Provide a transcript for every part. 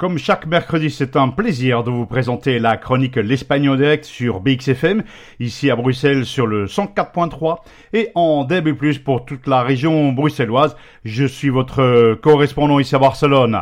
Comme chaque mercredi, c'est un plaisir de vous présenter la chronique L'Espagnol direct sur BXFM, ici à Bruxelles sur le 104.3 et en DB+, pour toute la région bruxelloise. Je suis votre correspondant ici à Barcelone.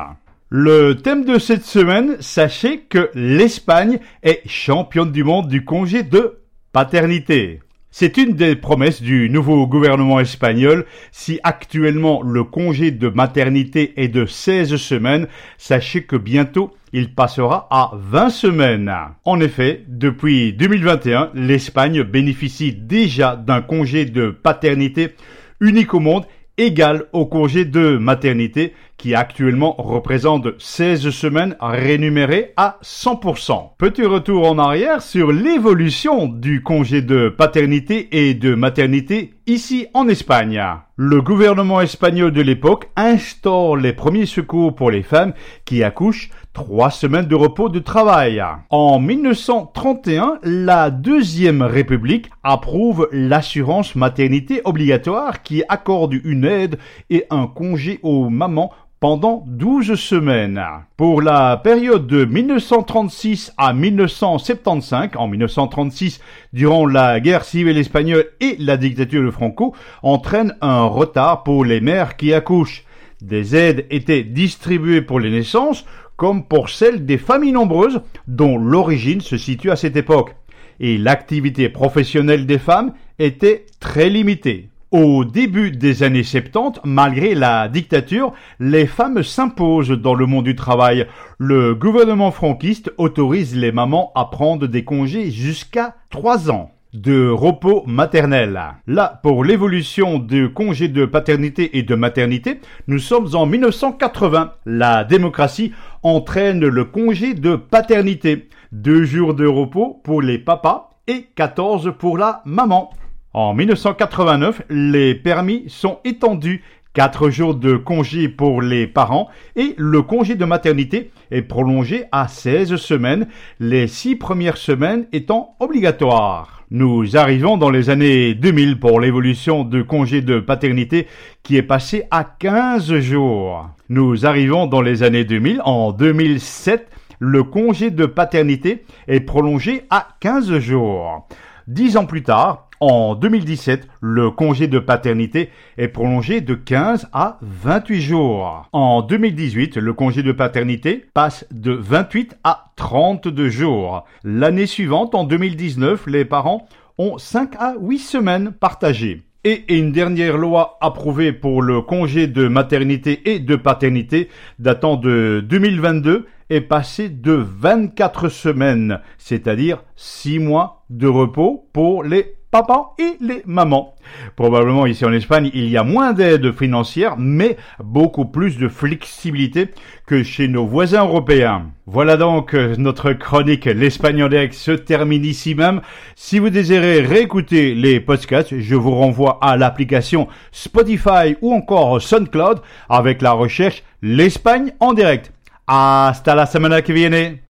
Le thème de cette semaine, sachez que l'Espagne est championne du monde du congé de paternité. C'est une des promesses du nouveau gouvernement espagnol. Si actuellement le congé de maternité est de 16 semaines, sachez que bientôt il passera à 20 semaines. En effet, depuis 2021, l'Espagne bénéficie déjà d'un congé de paternité unique au monde égal au congé de maternité qui actuellement représente 16 semaines rémunérées à 100%. Petit retour en arrière sur l'évolution du congé de paternité et de maternité ici en Espagne. Le gouvernement espagnol de l'époque instaure les premiers secours pour les femmes qui accouchent trois semaines de repos de travail. En 1931, la Deuxième République approuve l'assurance maternité obligatoire qui accorde une aide et un congé aux mamans pendant 12 semaines. Pour la période de 1936 à 1975, en 1936, durant la guerre civile espagnole et la dictature de Franco, entraîne un retard pour les mères qui accouchent. Des aides étaient distribuées pour les naissances, comme pour celles des familles nombreuses dont l'origine se situe à cette époque. Et l'activité professionnelle des femmes était très limitée. Au début des années 70, malgré la dictature, les femmes s'imposent dans le monde du travail. Le gouvernement franquiste autorise les mamans à prendre des congés jusqu'à 3 ans de repos maternel. Là, pour l'évolution du congé de paternité et de maternité, nous sommes en 1980. La démocratie entraîne le congé de paternité. Deux jours de repos pour les papas et 14 pour la maman. En 1989, les permis sont étendus. 4 jours de congé pour les parents et le congé de maternité est prolongé à 16 semaines, les 6 premières semaines étant obligatoires. Nous arrivons dans les années 2000 pour l'évolution du congé de paternité qui est passé à 15 jours. Nous arrivons dans les années 2000. En 2007, le congé de paternité est prolongé à 15 jours. Dix ans plus tard, en 2017, le congé de paternité est prolongé de 15 à 28 jours. En 2018, le congé de paternité passe de 28 à 32 jours. L'année suivante, en 2019, les parents ont 5 à 8 semaines partagées. Et une dernière loi approuvée pour le congé de maternité et de paternité datant de 2022 est passée de 24 semaines, c'est-à-dire 6 mois de repos pour les papa et les mamans. Probablement ici en Espagne, il y a moins d'aide financière, mais beaucoup plus de flexibilité que chez nos voisins européens. Voilà donc euh, notre chronique L'Espagnol se termine ici même. Si vous désirez réécouter les podcasts, je vous renvoie à l'application Spotify ou encore SoundCloud avec la recherche L'Espagne en direct. Hasta la semana que viene.